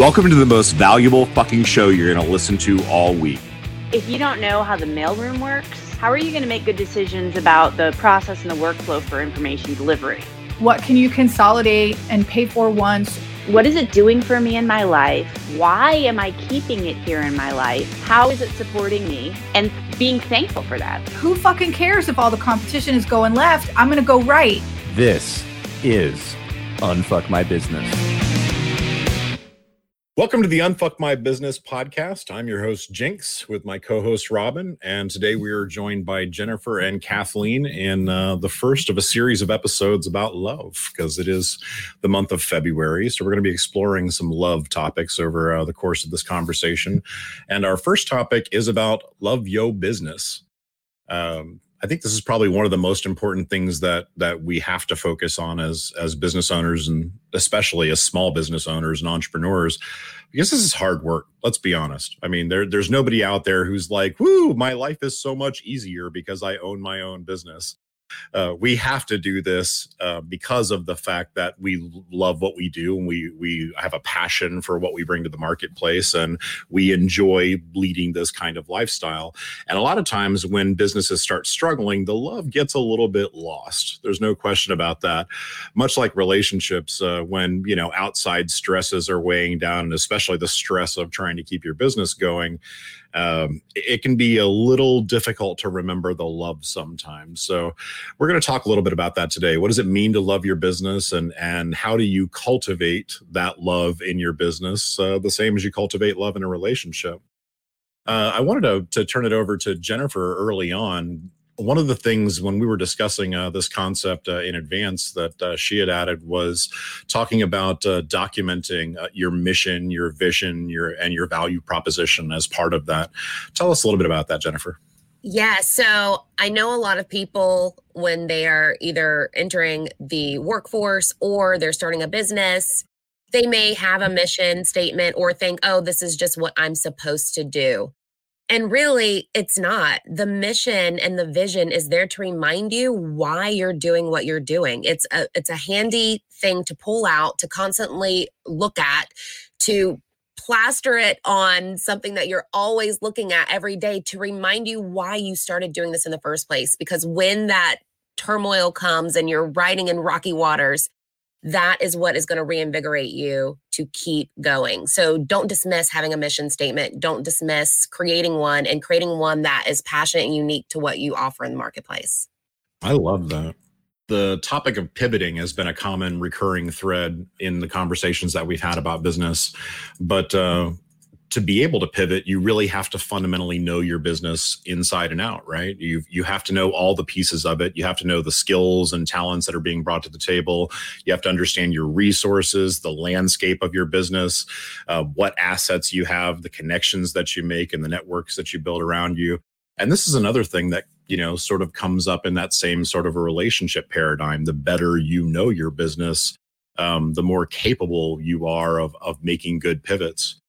Welcome to the most valuable fucking show you're going to listen to all week. If you don't know how the mailroom works, how are you going to make good decisions about the process and the workflow for information delivery? What can you consolidate and pay for once? What is it doing for me in my life? Why am I keeping it here in my life? How is it supporting me? And being thankful for that. Who fucking cares if all the competition is going left? I'm going to go right. This is Unfuck My Business. Welcome to the Unfuck My Business podcast. I'm your host, Jinx, with my co host, Robin. And today we are joined by Jennifer and Kathleen in uh, the first of a series of episodes about love, because it is the month of February. So we're going to be exploring some love topics over uh, the course of this conversation. And our first topic is about love yo business. Um, I think this is probably one of the most important things that that we have to focus on as as business owners and especially as small business owners and entrepreneurs because this is hard work. Let's be honest. I mean, there there's nobody out there who's like, "Woo, my life is so much easier because I own my own business." Uh, we have to do this uh, because of the fact that we love what we do and we we have a passion for what we bring to the marketplace and we enjoy leading this kind of lifestyle. And a lot of times when businesses start struggling the love gets a little bit lost. There's no question about that. Much like relationships uh, when you know outside stresses are weighing down and especially the stress of trying to keep your business going um, it can be a little difficult to remember the love sometimes. So we're going to talk a little bit about that today. What does it mean to love your business, and and how do you cultivate that love in your business uh, the same as you cultivate love in a relationship? Uh, I wanted to, to turn it over to Jennifer early on one of the things when we were discussing uh, this concept uh, in advance that uh, she had added was talking about uh, documenting uh, your mission, your vision, your and your value proposition as part of that. Tell us a little bit about that, Jennifer. Yeah, so I know a lot of people when they are either entering the workforce or they're starting a business, they may have a mission statement or think, oh, this is just what I'm supposed to do. And really, it's not. The mission and the vision is there to remind you why you're doing what you're doing. It's a it's a handy thing to pull out, to constantly look at, to plaster it on something that you're always looking at every day to remind you why you started doing this in the first place. Because when that turmoil comes and you're riding in rocky waters, that is what is going to reinvigorate you to keep going. So don't dismiss having a mission statement. Don't dismiss creating one and creating one that is passionate and unique to what you offer in the marketplace. I love that. The topic of pivoting has been a common recurring thread in the conversations that we've had about business. But uh, to be able to pivot, you really have to fundamentally know your business inside and out, right? You you have to know all the pieces of it. You have to know the skills and talents that are being brought to the table. You have to understand your resources, the landscape of your business, uh, what assets you have, the connections that you make, and the networks that you build around you. And this is another thing that you know sort of comes up in that same sort of a relationship paradigm. The better you know your business, um, the more capable you are of of making good pivots.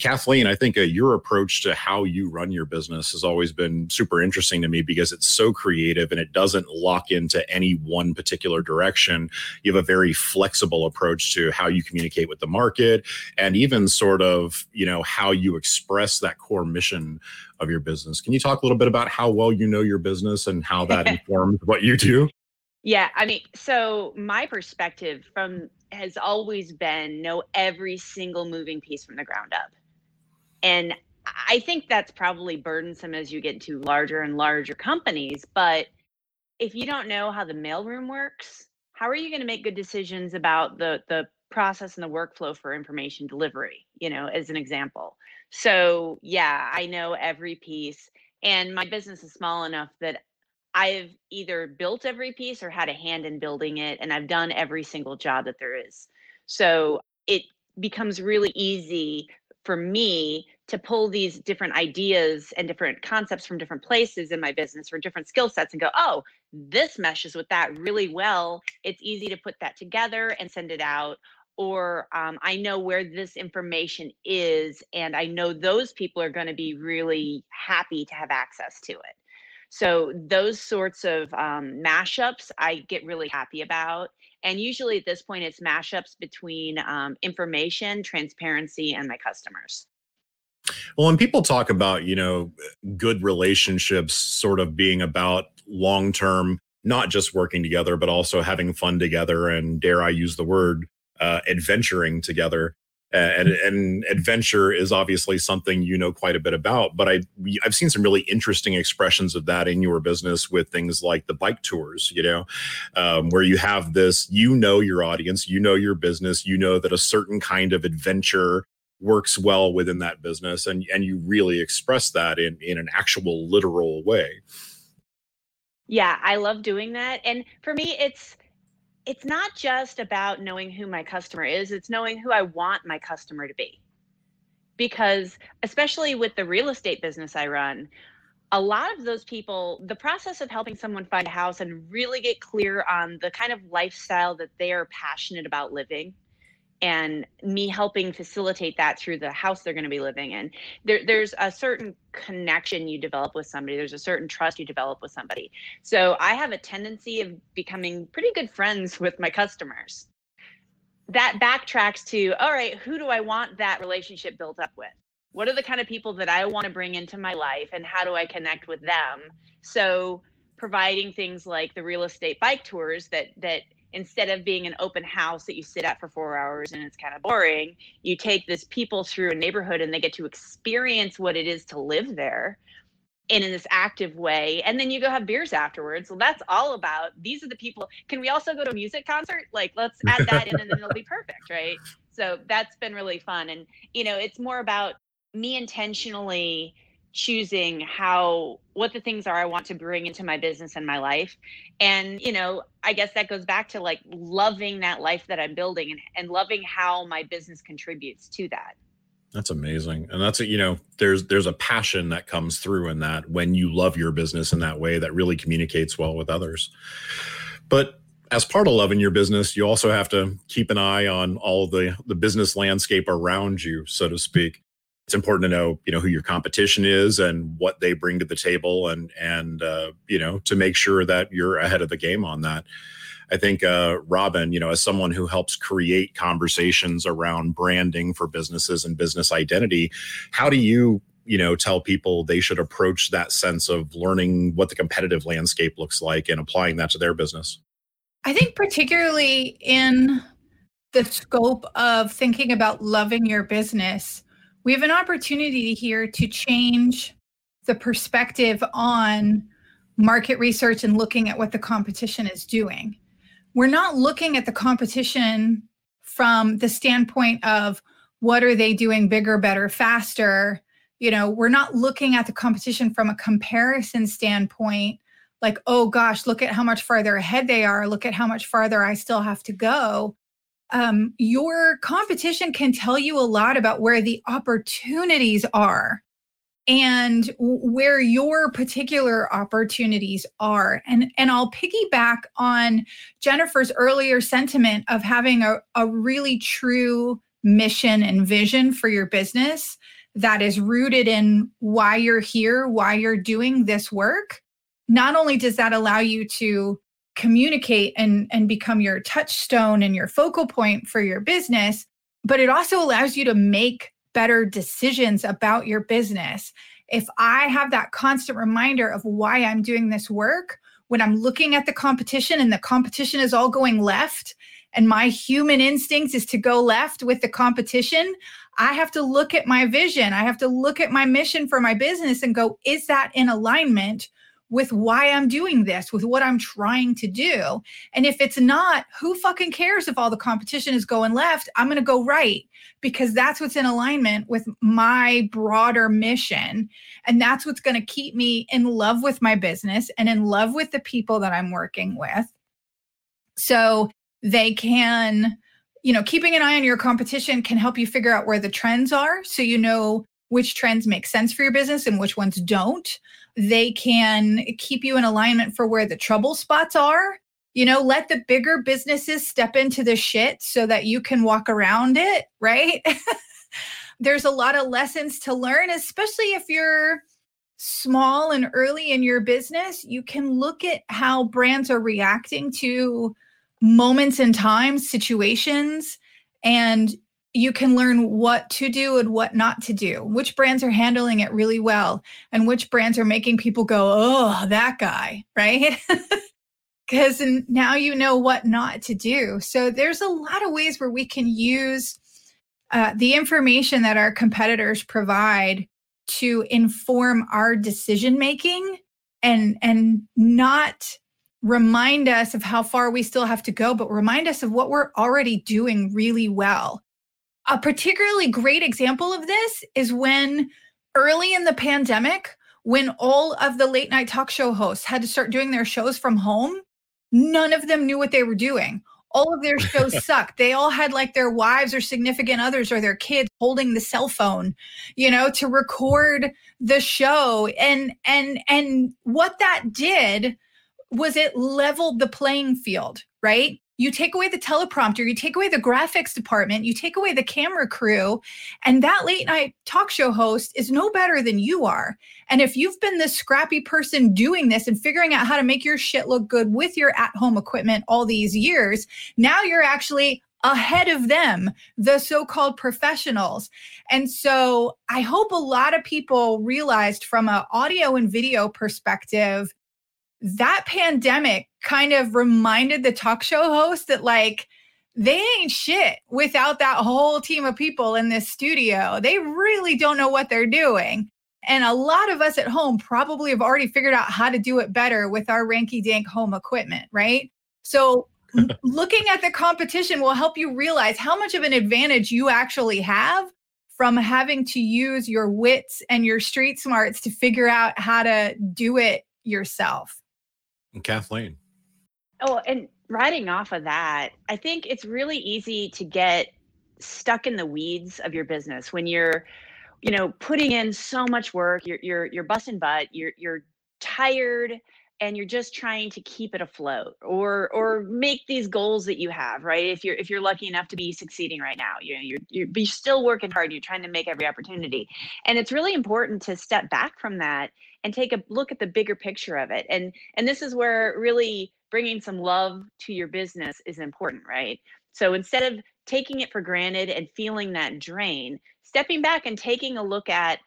Kathleen, I think uh, your approach to how you run your business has always been super interesting to me because it's so creative and it doesn't lock into any one particular direction. You have a very flexible approach to how you communicate with the market and even sort of, you know, how you express that core mission of your business. Can you talk a little bit about how well you know your business and how that informs what you do? Yeah, I mean, so my perspective from has always been know every single moving piece from the ground up. And I think that's probably burdensome as you get into larger and larger companies. But if you don't know how the mailroom works, how are you going to make good decisions about the the process and the workflow for information delivery? You know, as an example. So yeah, I know every piece, and my business is small enough that I've either built every piece or had a hand in building it, and I've done every single job that there is. So it becomes really easy for me to pull these different ideas and different concepts from different places in my business or different skill sets and go, oh, this meshes with that really well. It's easy to put that together and send it out. Or um, I know where this information is, and I know those people are going to be really happy to have access to it. So those sorts of um, mashups I get really happy about. And usually at this point, it's mashups between um, information, transparency, and my customers. Well, when people talk about, you know, good relationships sort of being about long term, not just working together, but also having fun together, and dare I use the word, uh, adventuring together. And, and adventure is obviously something you know quite a bit about. But I I've seen some really interesting expressions of that in your business with things like the bike tours. You know, um, where you have this, you know your audience, you know your business, you know that a certain kind of adventure works well within that business and and you really express that in in an actual literal way yeah i love doing that and for me it's it's not just about knowing who my customer is it's knowing who i want my customer to be. Because especially with the real estate business i run a lot of those people the process of helping someone find a house and really get clear on the kind of lifestyle that they are passionate about living and me helping facilitate that through the house they're going to be living in. There, there's a certain connection you develop with somebody there's a certain trust you develop with somebody. So i have a tendency of becoming pretty good friends with my customers. That backtracks to all right who do i want that relationship built up with? What are the kind of people that i want to bring into my life and how do i connect with them? So providing things like the real estate bike tours that that instead of being an open house that you sit at for four hours and it's kind of boring, you take this people through a neighborhood and they get to experience what it is to live there in this active way. And then you go have beers afterwards. Well that's all about these are the people can we also go to a music concert? Like let's add that in and then it'll be perfect right? So that's been really fun. And you know it's more about me intentionally choosing how what the things are I want to bring into my business and my life. And, you know, I guess that goes back to like loving that life that I'm building and, and loving how my business contributes to that. That's amazing. And that's a, you know, there's there's a passion that comes through in that when you love your business in that way that really communicates well with others. But as part of loving your business, you also have to keep an eye on all the the business landscape around you, so to speak it's important to know you know who your competition is and what they bring to the table and and uh, you know to make sure that you're ahead of the game on that. I think uh, robin you know as someone who helps create conversations around branding for businesses and business identity how do you you know tell people they should approach that sense of learning what the competitive landscape looks like and applying that to their business? I think particularly in the scope of thinking about loving your business we have an opportunity here to change the perspective on market research and looking at what the competition is doing. We're not looking at the competition from the standpoint of what are they doing bigger, better, faster. You know, we're not looking at the competition from a comparison standpoint like, oh gosh, look at how much farther ahead they are. Look at how much farther I still have to go um, your competition can tell you a lot about where the opportunities are and where your particular opportunities are. And and i'll piggyback on jennifer's earlier sentiment of having a, a really true mission and vision for your business that is rooted in why you're here why you're doing this work. Not only does that allow you to communicate and and become your touchstone and your focal point for your business but it also allows you to make better decisions about your business. If i have that constant reminder of why i'm doing this work when i'm looking at the competition and the competition is all going left and my human instinct is to go left with the competition i have to look at my vision. I have to look at my mission for my business and go is that in alignment with why I'm doing this, with what I'm trying to do. And if it's not, who fucking cares if all the competition is going left? I'm going to go right because that's what's in alignment with my broader mission. And that's what's going to keep me in love with my business and in love with the people that I'm working with. So they can, you know, keeping an eye on your competition can help you figure out where the trends are. So you know which trends make sense for your business and which ones don't they can keep you in alignment for where the trouble spots are. You know, let the bigger businesses step into the shit so that you can walk around it, right? There's a lot of lessons to learn, especially if you're small and early in your business, you can look at how brands are reacting to moments in time, situations, and you can learn what to do and what not to do. Which brands are handling it really well, and which brands are making people go, oh, that guy, right? Because now you know what not to do. So there's a lot of ways where we can use uh, the information that our competitors provide to inform our decision making and and not remind us of how far we still have to go but remind us of what we're already doing really well a particularly great example of this is when early in the pandemic when all of the late night talk show hosts had to start doing their shows from home none of them knew what they were doing all of their shows sucked. They all had like their wives or significant others or their kids holding the cell phone, you know, to record the show. And and and what that did was it leveled the playing field, right? You take away the teleprompter, you take away the graphics department, you take away the camera crew, and that late night talk show host is no better than you are. And if you've been this scrappy person doing this and figuring out how to make your shit look good with your at home equipment all these years, now you're actually ahead of them, the so called professionals. And so I hope a lot of people realized from an audio and video perspective that pandemic kind of reminded the talk show host that like they ain't shit without that whole team of people in this studio. They really don't know what they're doing. And a lot of us at home probably have already figured out how to do it better with our ranky dank home equipment, right? So, looking at the competition will help you realize how much of an advantage you actually have from having to use your wits and your street smarts to figure out how to do it yourself. And Kathleen. Oh, and riding off of that, I think it's really easy to get stuck in the weeds of your business when you're, you know, putting in so much work, you're you're you're busting butt, you're you're tired and you're just trying to keep it afloat or or make these goals that you have right if you're if you're lucky enough to be succeeding right now you know you're you're, you're still working hard you're trying to make every opportunity and it's really important to step back from that and take a look at the bigger picture of it and and this is where really bringing some love to your business is important right? So instead of taking it for granted and feeling that drain stepping back and taking a look at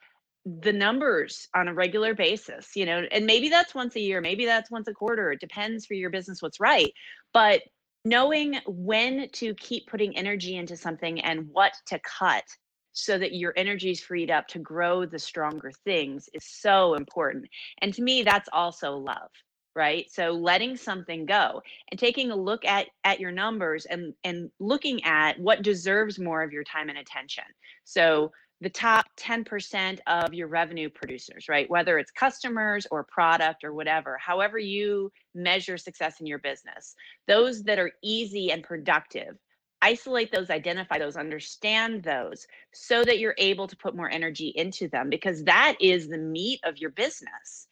the numbers on a regular basis you know and maybe that's once a year maybe that's once a quarter it depends for your business what's right but knowing when to keep putting energy into something and what to cut so that your energy is freed up to grow the stronger things is so important. And to me, that's also love right? So letting something go and taking a look at at your numbers and and looking at what deserves more of your time and attention. So the top 10% of your revenue producers right? Whether it's customers or product or whatever however you measure success in your business those that are easy and productive isolate those, identify those, understand those so that you're able to put more energy into them because that is the meat of your business.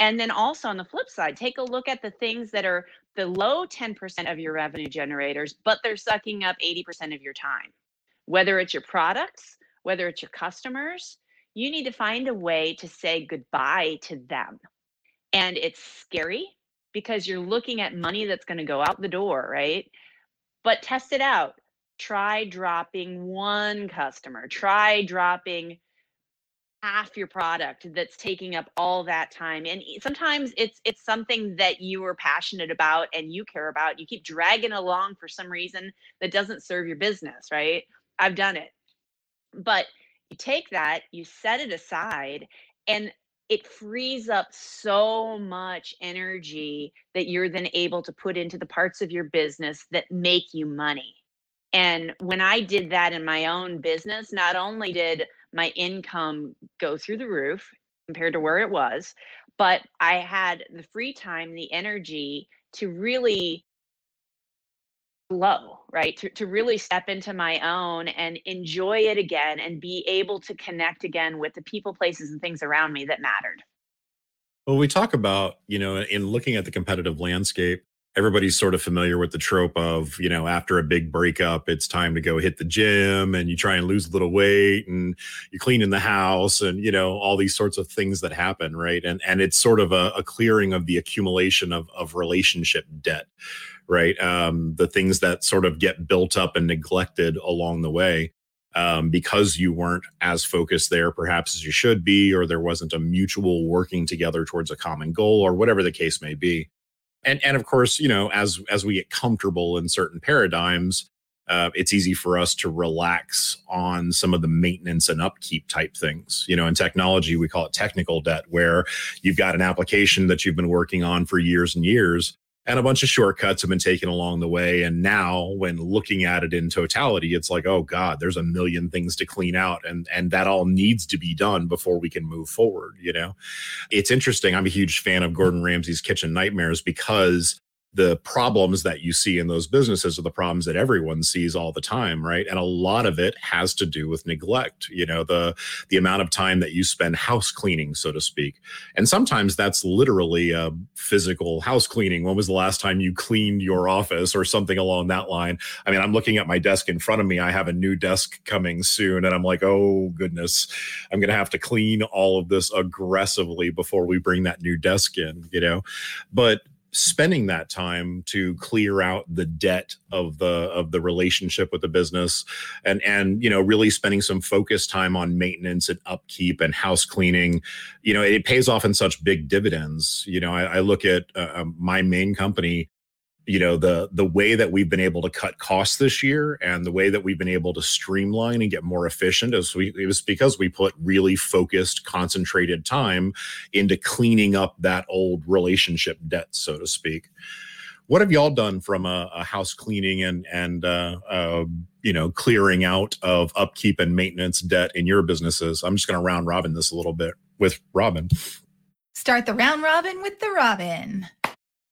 And then also on the flip side, take a look at the things that are the low 10% of your revenue generators, but they're sucking up 80% of your time. Whether it's your products, whether it's your customers, you need to find a way to say goodbye to them. And it's scary because you're looking at money that's going to go out the door, right? But test it out. Try dropping one customer, try dropping half your product that's taking up all that time and sometimes it's it's something that you are passionate about and you care about you keep dragging along for some reason that doesn't serve your business right i've done it but you take that you set it aside and it frees up so much energy that you're then able to put into the parts of your business that make you money. And when I did that in my own business, not only did my income go through the roof compared to where it was, but I had the free time, the energy to really low, right? To, to really step into my own and enjoy it again and be able to connect again with the people, places, and things around me that mattered. Well, we talk about, you know, in looking at the competitive landscape, everybody's sort of familiar with the trope of you know after a big breakup it's time to go hit the gym and you try and lose a little weight and you clean in the house and you know all these sorts of things that happen right? And and it's sort of a, a clearing of the accumulation of of relationship debt right? Um the things that sort of get built up and neglected along the way um, because you weren't as focused there perhaps as you should be or there wasn't a mutual working together towards a common goal or whatever the case may be and and of course you know as as we get comfortable in certain paradigms uh, it's easy for us to relax on some of the maintenance and upkeep type things. You know in technology we call it technical debt where you've got an application that you've been working on for years and years and a bunch of shortcuts have been taken along the way. And now when looking at it in totality it's like oh god there's a million things to clean out and and that all needs to be done before we can move forward you know? It's interesting. I'm a huge fan of gordon ramsay's kitchen nightmares because the problems that you see in those businesses are the problems that everyone sees all the time right? And a lot of it has to do with neglect you know the the amount of time that you spend house cleaning so to speak. And sometimes that's literally a physical house cleaning. When was the last time you cleaned your office or something along that line? I mean i'm looking at my desk in front of me. I have a new desk coming soon and i'm like oh goodness. I'm going to have to clean all of this aggressively before we bring that new desk in you know? But spending that time to clear out the debt of the of the relationship with the business and and you know really spending some focused time on maintenance and upkeep and house cleaning you know it pays off in such big dividends. You know i, I look at uh, um, my main company you know the the way that we've been able to cut costs this year and the way that we've been able to streamline and get more efficient is we it was because we put really focused concentrated time into cleaning up that old relationship debt so to speak. What have y'all done from a, a house cleaning and and uh, uh, you know clearing out of upkeep and maintenance debt in your businesses? I'm just going to round robin this a little bit with robin. Start the round robin with the robin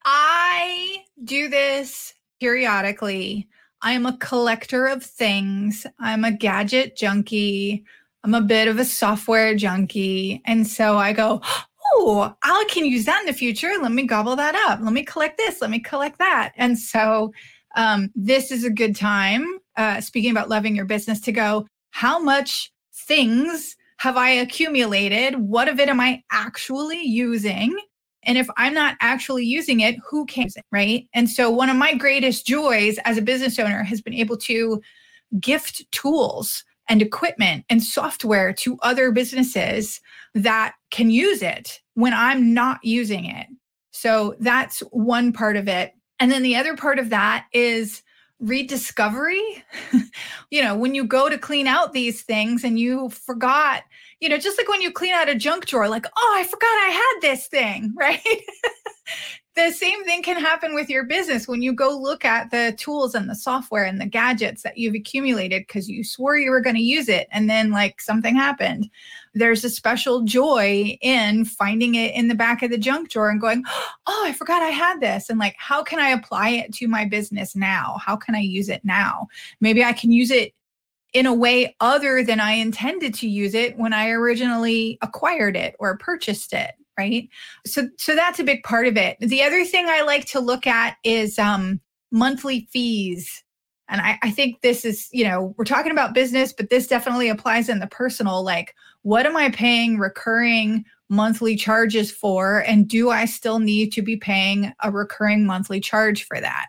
I do this periodically. I am a collector of things. I'm a gadget junkie. I'm a bit of a software junkie. And so I go, oh, I can use that in the future. Let me gobble that up. Let me collect this. Let me collect that. And so um, this is a good time, uh, speaking about loving your business, to go, how much things have I accumulated? What of it am I actually using? And if I'm not actually using it, who it? Right. And so one of my greatest joys as a business owner has been able to gift tools and equipment and software to other businesses that can use it when I'm not using it. So that's one part of it. And then the other part of that is rediscovery. you know, when you go to clean out these things and you forgot you know, just like when you clean out a junk drawer, like, oh, I forgot I had this thing, right? the same thing can happen with your business when you go look at the tools and the software and the gadgets that you've accumulated because you swore you were going to use it and then like something happened. There's a special joy in finding it in the back of the junk drawer and going, oh, I forgot I had this. And like, how can I apply it to my business now? How can I use it now? Maybe I can use it in a way other than I intended to use it when I originally acquired it or purchased it right? So so that's a big part of it. The other thing i like to look at is um monthly fees. And I, I think this is you know we're talking about business but this definitely applies in the personal like what am i paying recurring monthly charges for? And do i still need to be paying a recurring monthly charge for that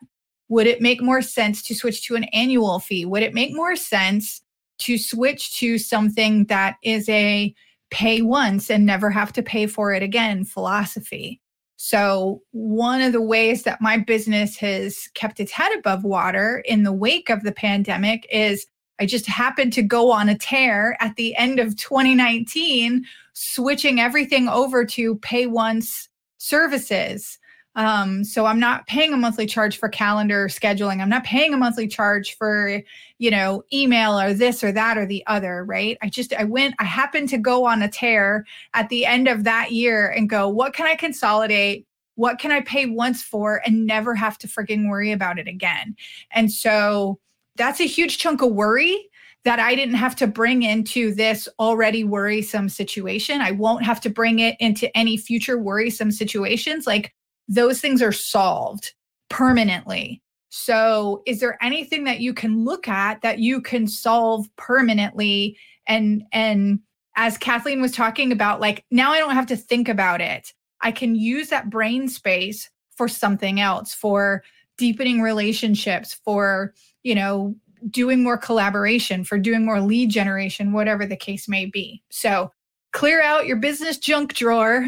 would it make more sense to switch to an annual fee? Would it make more sense to switch to something that is a pay once and never have to pay for it again philosophy? So, one of the ways that my business has kept its head above water in the wake of the pandemic is I just happened to go on a tear at the end of 2019, switching everything over to pay once services. Um, so I'm not paying a monthly charge for calendar scheduling. I'm not paying a monthly charge for, you know, email or this or that or the other, right? I just, I went, I happened to go on a tear at the end of that year and go, what can I consolidate? What can I pay once for and never have to freaking worry about it again? And so that's a huge chunk of worry that I didn't have to bring into this already worrisome situation. I won't have to bring it into any future worrisome situations. Like those things are solved permanently. So, is there anything that you can look at that you can solve permanently and and as Kathleen was talking about like now I don't have to think about it. I can use that brain space for something else, for deepening relationships, for, you know, doing more collaboration, for doing more lead generation, whatever the case may be. So, clear out your business junk drawer.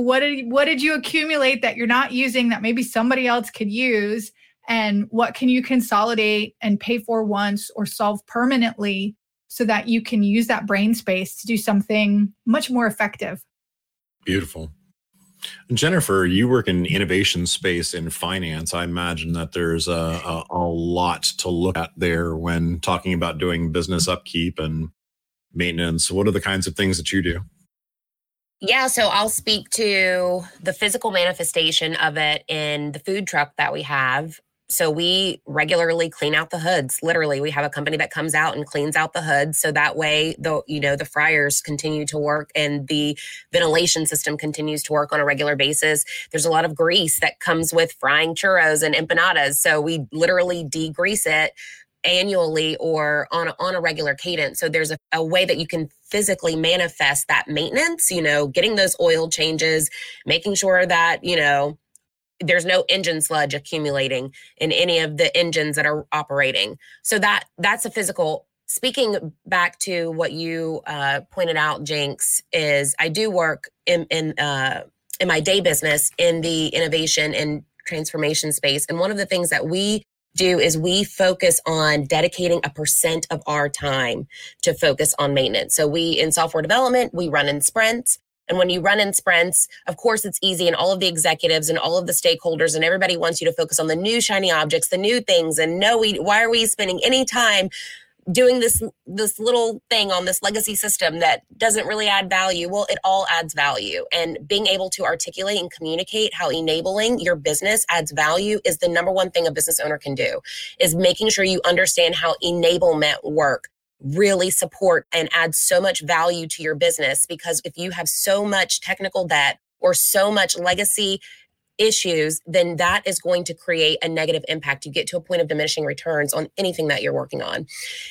What did what did you accumulate that you're not using that maybe somebody else could use? And what can you consolidate and pay for once or solve permanently so that you can use that brain space to do something much more effective? Beautiful. Jennifer, you work in innovation space in finance. I imagine that there's a, a, a, lot to look at there when talking about doing business upkeep and maintenance. What are the kinds of things that you do? Yeah, so I'll speak to the physical manifestation of it in the food truck that we have so we regularly clean out the hoods. Literally, we have a company that comes out and cleans out the hoods so that way the you know the fryers continue to work and the ventilation system continues to work on a regular basis. There's a lot of grease that comes with frying churros and empanadas, so we literally degrease it annually or on a, on a regular cadence. So there's a, a way that you can physically manifest that maintenance, you know, getting those oil changes, making sure that, you know, there's no engine sludge accumulating in any of the engines that are operating so that that's a physical speaking back to what you uh, pointed out jinx is i do work in in uh, in my day business in the innovation and transformation space and one of the things that we do is we focus on dedicating a percent of our time to focus on maintenance. So we in software development, we run in sprints. And when you run in sprints, of course, it's easy, and all of the executives and all of the stakeholders and everybody wants you to focus on the new shiny objects, the new things. And no, we why are we spending any time doing this this little thing on this legacy system that doesn't really add value well it all adds value. And being able to articulate and communicate how enabling your business adds value is the number one thing a business owner can do is making sure you understand how enablement work really support and add so much value to your business. Because if you have so much technical debt or so much legacy issues, then that is going to create a negative impact. You get to a point of diminishing returns on anything that you're working on.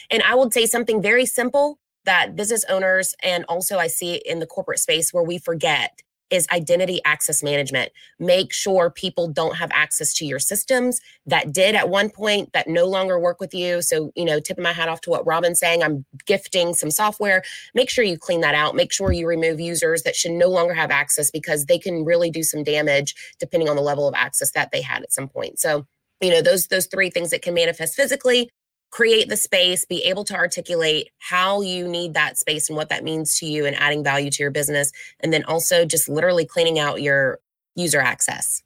And I would say something very simple that business owners and also I see in the corporate space where we forget is identity access management. Make sure people don't have access to your systems that did at one point that no longer work with you. So, you know, tipping my hat off to what Robin's saying, I'm gifting some software. Make sure you clean that out. Make sure you remove users that should no longer have access because they can really do some damage depending on the level of access that they had at some point. So, you know, those those three things that can manifest physically, create the space, be able to articulate how you need that space and what that means to you and adding value to your business. And then also just literally cleaning out your user access.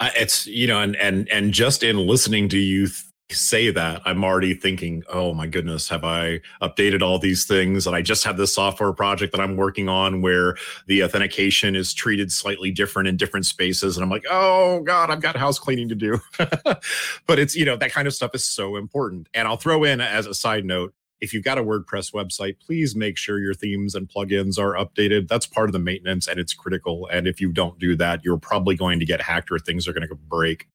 it's, you know, and, and, and just in listening to you say that, I'm already thinking, oh my goodness, have I updated all these things? And I just have this software project that I'm working on where the authentication is treated slightly different in different spaces. And I'm like, oh God, I've got house cleaning to do. but it's, you know, that kind of stuff is so important. And I'll throw in as a side note, if you've got a WordPress website, please make sure your themes and plugins are updated. That's part of the maintenance and it's critical. And if you don't do that, you're probably going to get hacked or things are going to break.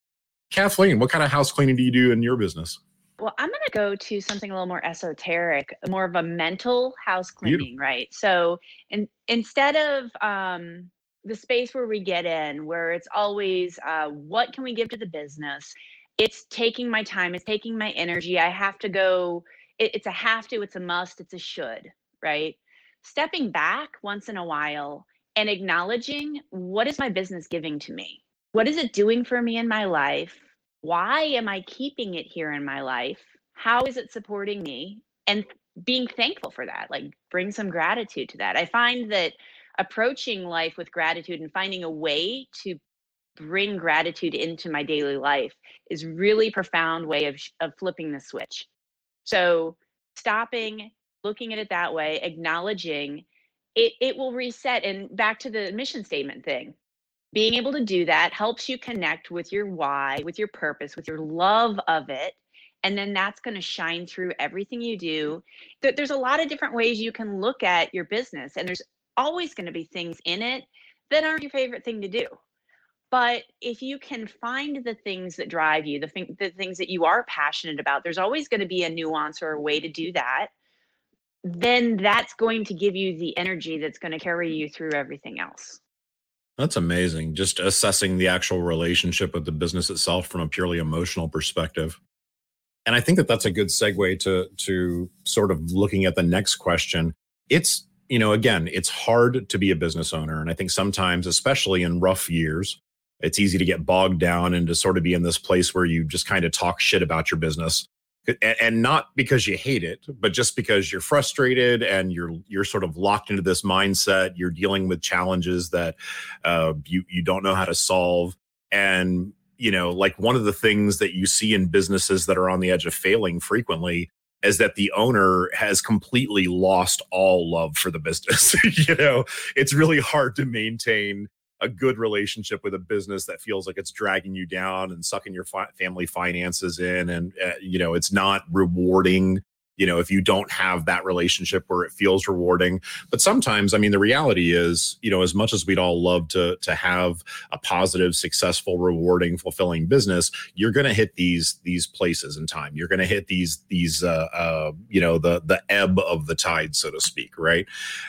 Kathleen, what kind of house cleaning do you do in your business? Well, I'm going to go to something a little more esoteric, more of a mental house cleaning, right? So, in, instead of um, the space where we get in, where it's always uh, what can we give to the business, it's taking my time, it's taking my energy. I have to go, it, it's a have to, it's a must, it's a should, right? Stepping back once in a while and acknowledging what is my business giving to me? What is it doing for me in my life? Why am I keeping it here in my life? How is it supporting me? And being thankful for that, like bring some gratitude to that. I find that approaching life with gratitude and finding a way to bring gratitude into my daily life is really profound way of of flipping the switch. So stopping, looking at it that way, acknowledging it it will reset and back to the mission statement thing being able to do that helps you connect with your why, with your purpose, with your love of it. And then that's going to shine through everything you do. There's a lot of different ways you can look at your business, and there's always going to be things in it that aren't your favorite thing to do. But if you can find the things that drive you, the, thing, the things that you are passionate about, there's always going to be a nuance or a way to do that. Then that's going to give you the energy that's going to carry you through everything else. That's amazing. Just assessing the actual relationship with the business itself from a purely emotional perspective. And I think that that's a good segue to to sort of looking at the next question. It's, you know, again, it's hard to be a business owner and I think sometimes especially in rough years, it's easy to get bogged down and to sort of be in this place where you just kind of talk shit about your business and not because you hate it but just because you're frustrated and you're you're sort of locked into this mindset. You're dealing with challenges that uh, you you don't know how to solve. And you know like one of the things that you see in businesses that are on the edge of failing frequently is that the owner has completely lost all love for the business. You know it's really hard to maintain a good relationship with a business that feels like it's dragging you down and sucking your fi- family finances in and uh, you know it's not rewarding you know if you don't have that relationship where it feels rewarding. But sometimes i mean the reality is you know as much as we'd all love to to have a positive successful rewarding fulfilling business you're going to hit these these places in time. You're going to hit these these uh, uh you know the the ebb of the tide so to speak right?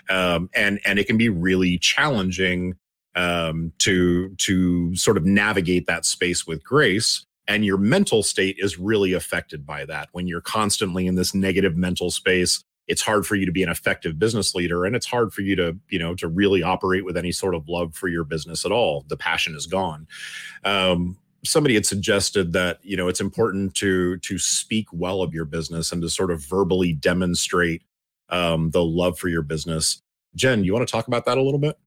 Um and and it can be really challenging um, to to sort of navigate that space with grace. And your mental state is really affected by that. When you're constantly in this negative mental space it's hard for you to be an effective business leader and it's hard for you to you know to really operate with any sort of love for your business at all. The passion is gone. Um, somebody had suggested that you know it's important to to speak well of your business and to sort of verbally demonstrate um, the love for your business. Jen you want to talk about that a little bit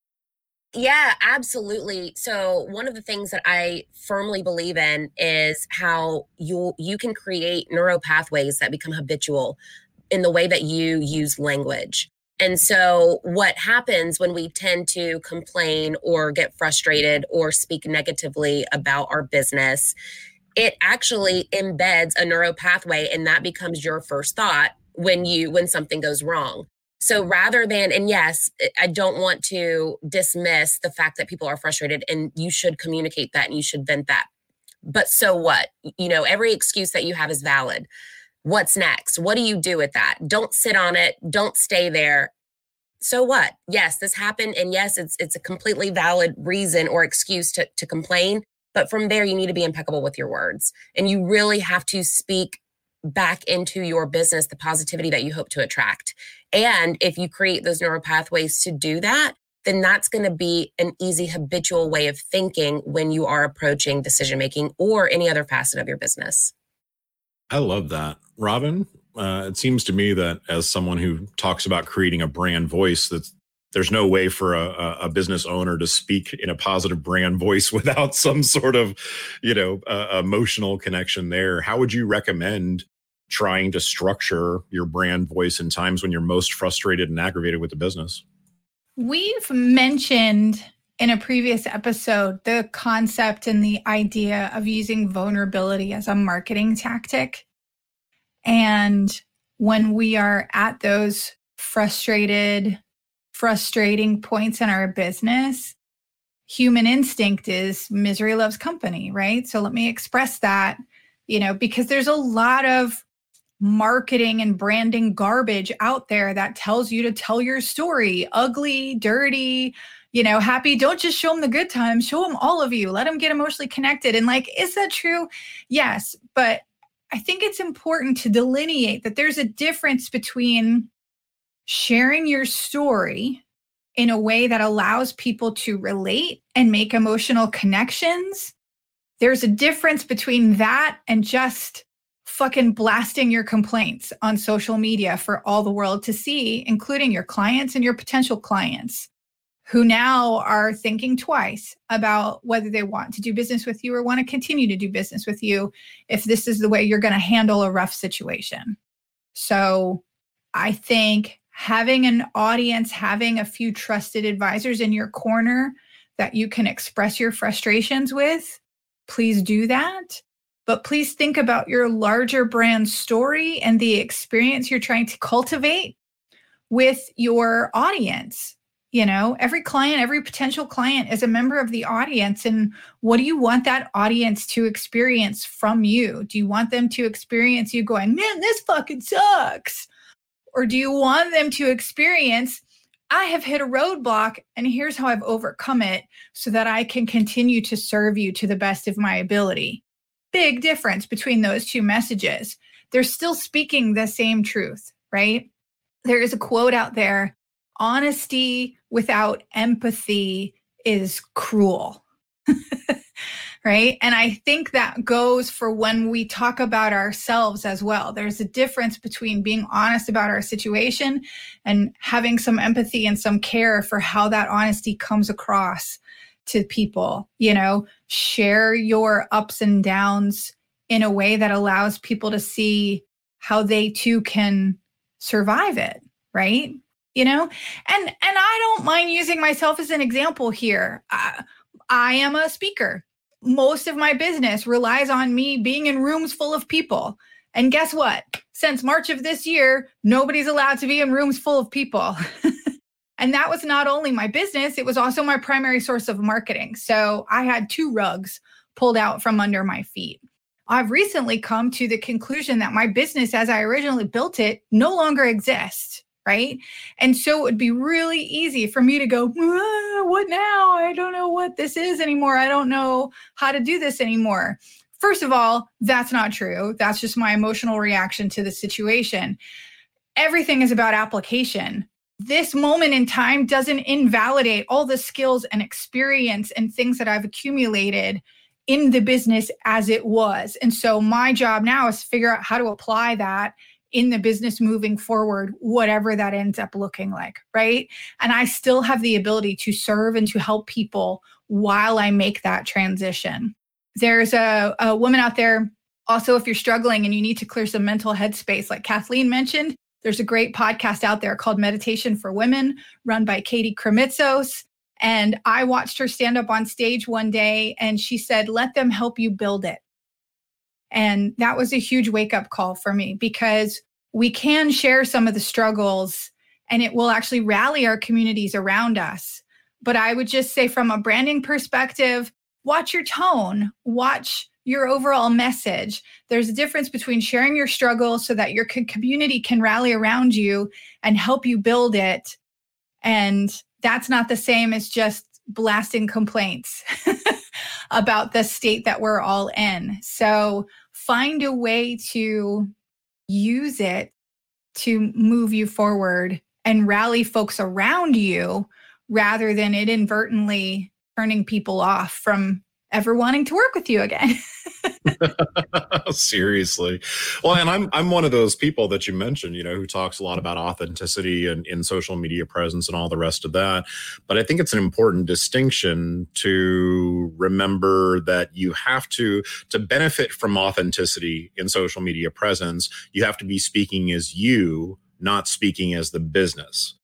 yeah, absolutely. So one of the things that I firmly believe in is how you you can create neural pathways that become habitual in the way that you use language. And so what happens when we tend to complain or get frustrated or speak negatively about our business, it actually embeds a neural pathway and that becomes your first thought when you when something goes wrong. So rather than, and yes, I don't want to dismiss the fact that people are frustrated and you should communicate that and you should vent that. But so what? You know, every excuse that you have is valid. What's next? What do you do with that? Don't sit on it. Don't stay there. So what? Yes, this happened. And yes, it's it's a completely valid reason or excuse to, to complain. But from there, you need to be impeccable with your words. And you really have to speak back into your business the positivity that you hope to attract. And if you create those neural pathways to do that, then that's going to be an easy habitual way of thinking when you are approaching decision making or any other facet of your business. I love that. Robin, uh, it seems to me that as someone who talks about creating a brand voice, that there's no way for a, a, business owner to speak in a positive brand voice without some sort of, you know, uh, emotional connection there. How would you recommend trying to structure your brand voice in times when you're most frustrated and aggravated with the business? We've mentioned in a previous episode the concept and the idea of using vulnerability as a marketing tactic. And when we are at those frustrated, frustrating points in our business, human instinct is misery loves company, right? So let me express that, you know, because there's a lot of marketing and branding garbage out there that tells you to tell your story ugly, dirty, you know, happy. Don't just show them the good times, show them all of you. Let them get emotionally connected. And like, is that true? Yes. But I think it's important to delineate that there's a difference between sharing your story in a way that allows people to relate and make emotional connections. There's a difference between that and just fucking blasting your complaints on social media for all the world to see, including your clients and your potential clients who now are thinking twice about whether they want to do business with you or want to continue to do business with you if this is the way you're going to handle a rough situation. So I think having an audience, having a few trusted advisors in your corner that you can express your frustrations with, please do that but please think about your larger brand story and the experience you're trying to cultivate with your audience. you know every client every potential client is a member of the audience and what do you want that audience to experience from you do you want them to experience you going man this fucking sucks or do you want them to experience I have hit a roadblock and here's how I've overcome it so that I can continue to serve you to the best of my ability. Big difference between those two messages. They're still speaking the same truth, right? There is a quote out there honesty without empathy is cruel. right? And I think that goes for when we talk about ourselves as well. There's a difference between being honest about our situation and having some empathy and some care for how that honesty comes across to people. You know, share your ups and downs in a way that allows people to see how they too can survive it, right? You know, and and I don't mind using myself as an example here. Uh, I am a speaker most of my business relies on me being in rooms full of people. And guess what? Since March of this year, nobody's allowed to be in rooms full of people. and that was not only my business, it was also my primary source of marketing. So I had two rugs pulled out from under my feet. I've recently come to the conclusion that my business, as I originally built it, no longer exists right? And so it would be really easy for me to go, ah, what now? I don't know what this is anymore. I don't know how to do this anymore. First of all, that's not true. That's just my emotional reaction to the situation. Everything is about application. This moment in time doesn't invalidate all the skills and experience and things that I've accumulated in the business as it was. And so my job now is to figure out how to apply that in the business moving forward, whatever that ends up looking like, right? And I still have the ability to serve and to help people while I make that transition. There's a, a woman out there, also, if you're struggling and you need to clear some mental headspace, like Kathleen mentioned, there's a great podcast out there called Meditation for Women, run by Katie Krimitsos. And I watched her stand up on stage one day and she said, Let them help you build it. And that was a huge wake up call for me because we can share some of the struggles and it will actually rally our communities around us. But I would just say, from a branding perspective, watch your tone, watch your overall message. There's a difference between sharing your struggle so that your community can rally around you and help you build it. And that's not the same as just blasting complaints about the state that we're all in. So find a way to use it to move you forward and rally folks around you rather than it inadvertently turning people off from ever wanting to work with you again. Seriously. Well, and I'm I'm one of those people that you mentioned, you know, who talks a lot about authenticity and in social media presence and all the rest of that. But I think it's an important distinction to remember that you have to to benefit from authenticity in social media presence, you have to be speaking as you, not speaking as the business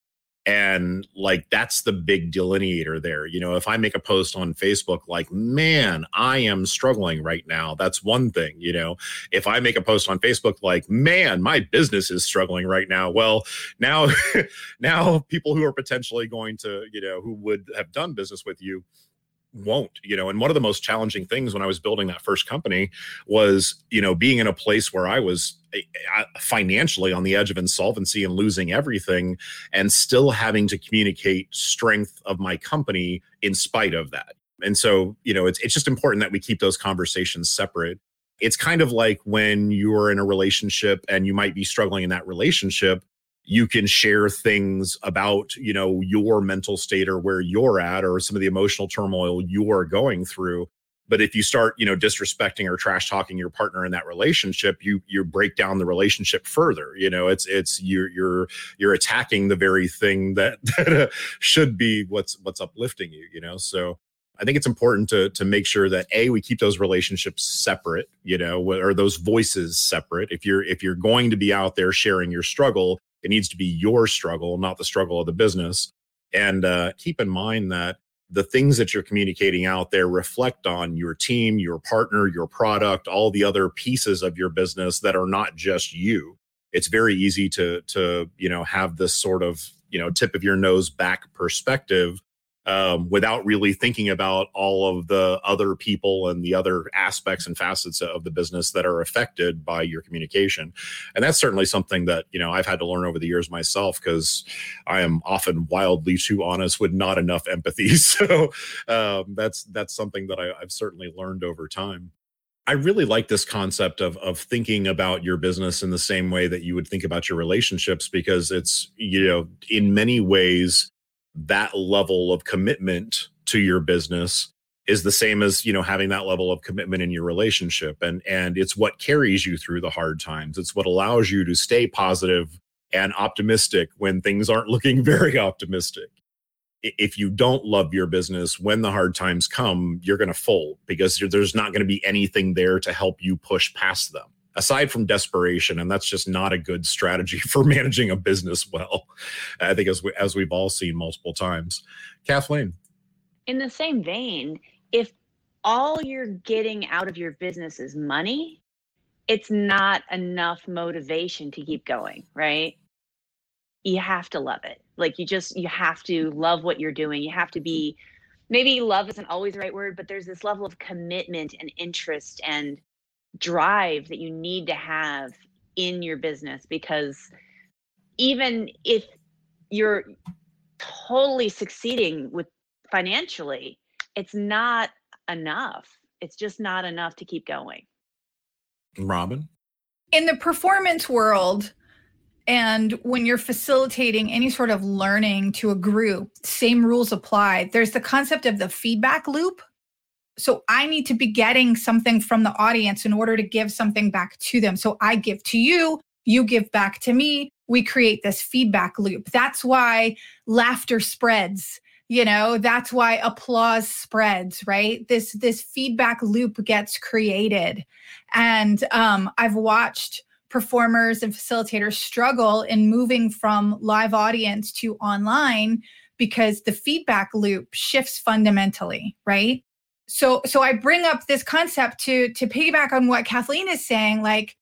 and like that's the big delineator there you know if i make a post on facebook like man i am struggling right now that's one thing you know if i make a post on facebook like man my business is struggling right now well now now people who are potentially going to you know who would have done business with you won't you know and one of the most challenging things when i was building that first company was you know being in a place where i was eh, eh, financially on the edge of insolvency and losing everything and still having to communicate strength of my company in spite of that. And so you know it's it's just important that we keep those conversations separate. It's kind of like when you're in a relationship and you might be struggling in that relationship you can share things about you know your mental state or where you're at or some of the emotional turmoil you're going through. But if you start you know disrespecting or trash talking your partner in that relationship you you break down the relationship further. You know it's it's you're you're you're attacking the very thing that, that uh, should be what's what's uplifting you you know? So I think it's important to to make sure that a we keep those relationships separate, you know, or those voices separate. If you're if you're going to be out there sharing your struggle, it needs to be your struggle, not the struggle of the business. And uh, keep in mind that the things that you're communicating out there reflect on your team, your partner, your product, all the other pieces of your business that are not just you. It's very easy to to you know have this sort of you know tip of your nose back perspective um, without really thinking about all of the other people and the other aspects and facets of the business that are affected by your communication. And that's certainly something that, you know, I've had to learn over the years myself because I am often wildly too honest with not enough empathy. So um, that's that's something that I, I've certainly learned over time. I really like this concept of of thinking about your business in the same way that you would think about your relationships because it's you know in many ways that level of commitment to your business is the same as you know having that level of commitment in your relationship. And and it's what carries you through the hard times. It's what allows you to stay positive and optimistic when things aren't looking very optimistic. If you don't love your business when the hard times come you're going to fold because there's not going to be anything there to help you push past them aside from desperation and that's just not a good strategy for managing a business well i think as we as we've all seen multiple times. Kathleen. In the same vein if all you're getting out of your business is money it's not enough motivation to keep going right? You have to love it. Like you just you have to love what you're doing. You have to be maybe love isn't always the right word but there's this level of commitment and interest and drive that you need to have in your business because even if you're totally succeeding with financially it's not enough. It's just not enough to keep going. Robin? In the performance world and when you're facilitating any sort of learning to a group same rules apply. There's the concept of the feedback loop so I need to be getting something from the audience in order to give something back to them. So I give to you, you give back to me. We create this feedback loop. That's why laughter spreads. You know, that's why applause spreads, right? This this feedback loop gets created. And um, I've watched performers and facilitators struggle in moving from live audience to online because the feedback loop shifts fundamentally, right? So so i bring up this concept to to piggyback on what kathleen is saying like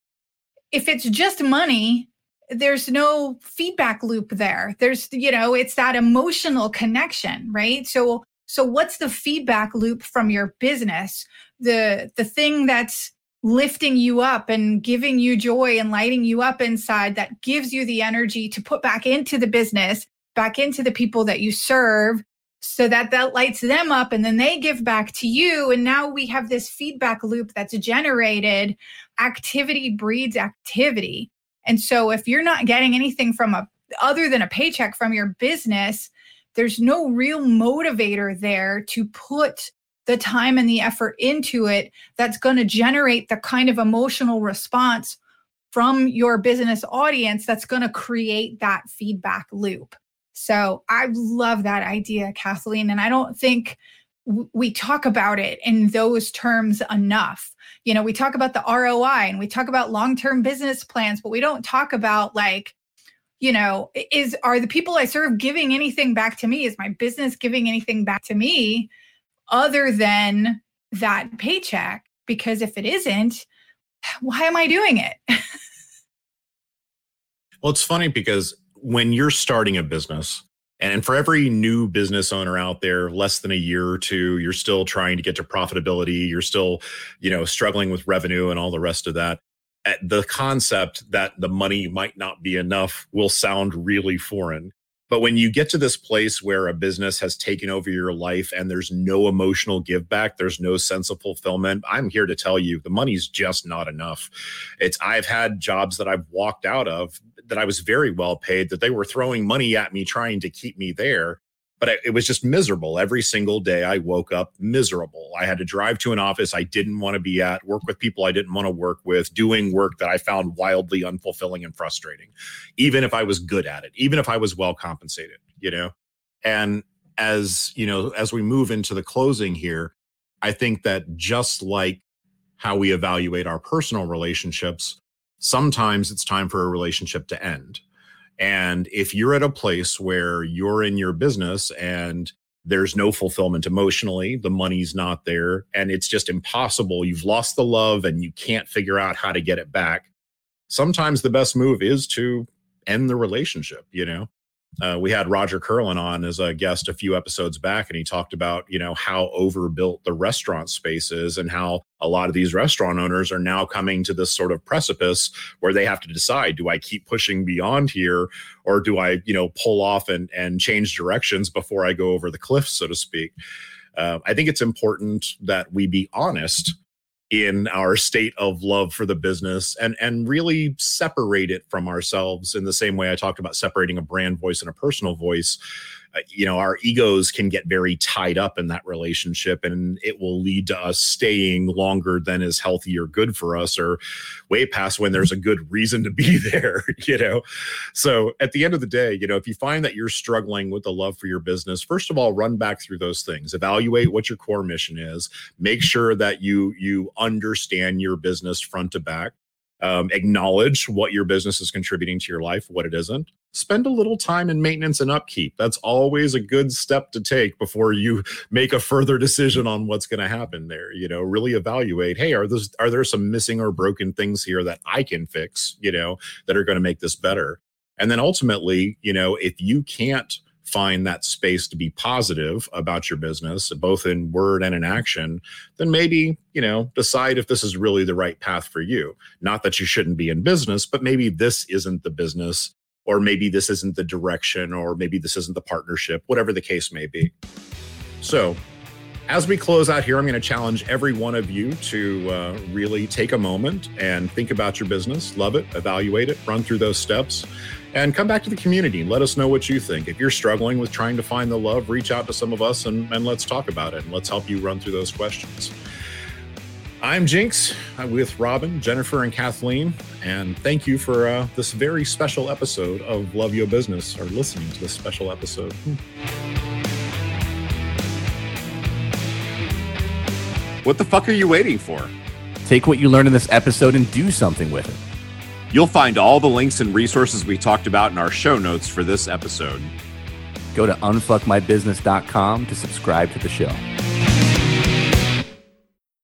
if it's just money there's no feedback loop there. There's you know it's that emotional connection right? So so what's the feedback loop from your business? The the thing that's lifting you up and giving you joy and lighting you up inside that gives you the energy to put back into the business back into the people that you serve so that that lights them up and then they give back to you. And now we have this feedback loop that's generated activity breeds activity. And so if you're not getting anything from a other than a paycheck from your business there's no real motivator there to put the time and the effort into it that's going to generate the kind of emotional response from your business audience that's going to create that feedback loop so I love that idea, Kathleen. And I don't think we talk about it in those terms enough. You know, we talk about the ROI and we talk about long-term business plans, but we don't talk about like, you know, is are the people I serve giving anything back to me? Is my business giving anything back to me other than that paycheck? Because if it isn't, why am I doing it? well, it's funny because when you're starting a business, and for every new business owner out there, less than a year or two, you're still trying to get to profitability. You're still, you know, struggling with revenue and all the rest of that. Eh, the concept that the money might not be enough will sound really foreign. But when you get to this place where a business has taken over your life and there's no emotional give back, there's no sense of fulfillment, I'm here to tell you the money's just not enough. It's I've had jobs that I've walked out of that I was very well paid that they were throwing money at me trying to keep me there but it was just miserable. Every single day i woke up miserable. I had to drive to an office i didn't want to be at work with people i didn't want to work with doing work that i found wildly unfulfilling and frustrating even if i was good at it even if i was well compensated you know? And as you know as we move into the closing here i think that just like how we evaluate our personal relationships sometimes it's time for a relationship to end and if you're at a place where you're in your business and there's no fulfillment emotionally, the money's not there, and it's just impossible, you've lost the love and you can't figure out how to get it back. Sometimes the best move is to end the relationship, you know? Uh, we had Roger Curlin on as a guest a few episodes back, and he talked about you know how overbuilt the restaurant space is, and how a lot of these restaurant owners are now coming to this sort of precipice where they have to decide: do I keep pushing beyond here, or do I you know pull off and and change directions before I go over the cliff, so to speak? Uh, I think it's important that we be honest in our state of love for the business and and really separate it from ourselves in the same way I talked about separating a brand voice and a personal voice uh, you know our egos can get very tied up in that relationship and it will lead to us staying longer than is healthy or good for us or way past when there's a good reason to be there you know? So at the end of the day you know if you find that you're struggling with the love for your business first of all run back through those things. Evaluate what your core mission is. Make sure that you you understand your business front to back. Um, acknowledge what your business is contributing to your life, what it isn't. Spend a little time in maintenance and upkeep. That's always a good step to take before you make a further decision on what's going to happen there. You know, really evaluate. Hey, are those are there some missing or broken things here that I can fix? You know, that are going to make this better. And then ultimately, you know, if you can't find that space to be positive about your business, both in word and in action, then maybe, you know, decide if this is really the right path for you. Not that you shouldn't be in business, but maybe this isn't the business, or maybe this isn't the direction, or maybe this isn't the partnership, whatever the case may be. So, as we close out here, I'm going to challenge every one of you to uh, really take a moment and think about your business, love it, evaluate it, run through those steps, and come back to the community let us know what you think. If you're struggling with trying to find the love, reach out to some of us and, and let's talk about it and let's help you run through those questions. I'm Jinx I'm with Robin, Jennifer, and Kathleen, and thank you for uh, this very special episode of Love Your Business or listening to this special episode. Hmm. What the fuck are you waiting for? Take what you learned in this episode and do something with it. You'll find all the links and resources we talked about in our show notes for this episode. Go to unfuckmybusiness.com to subscribe to the show.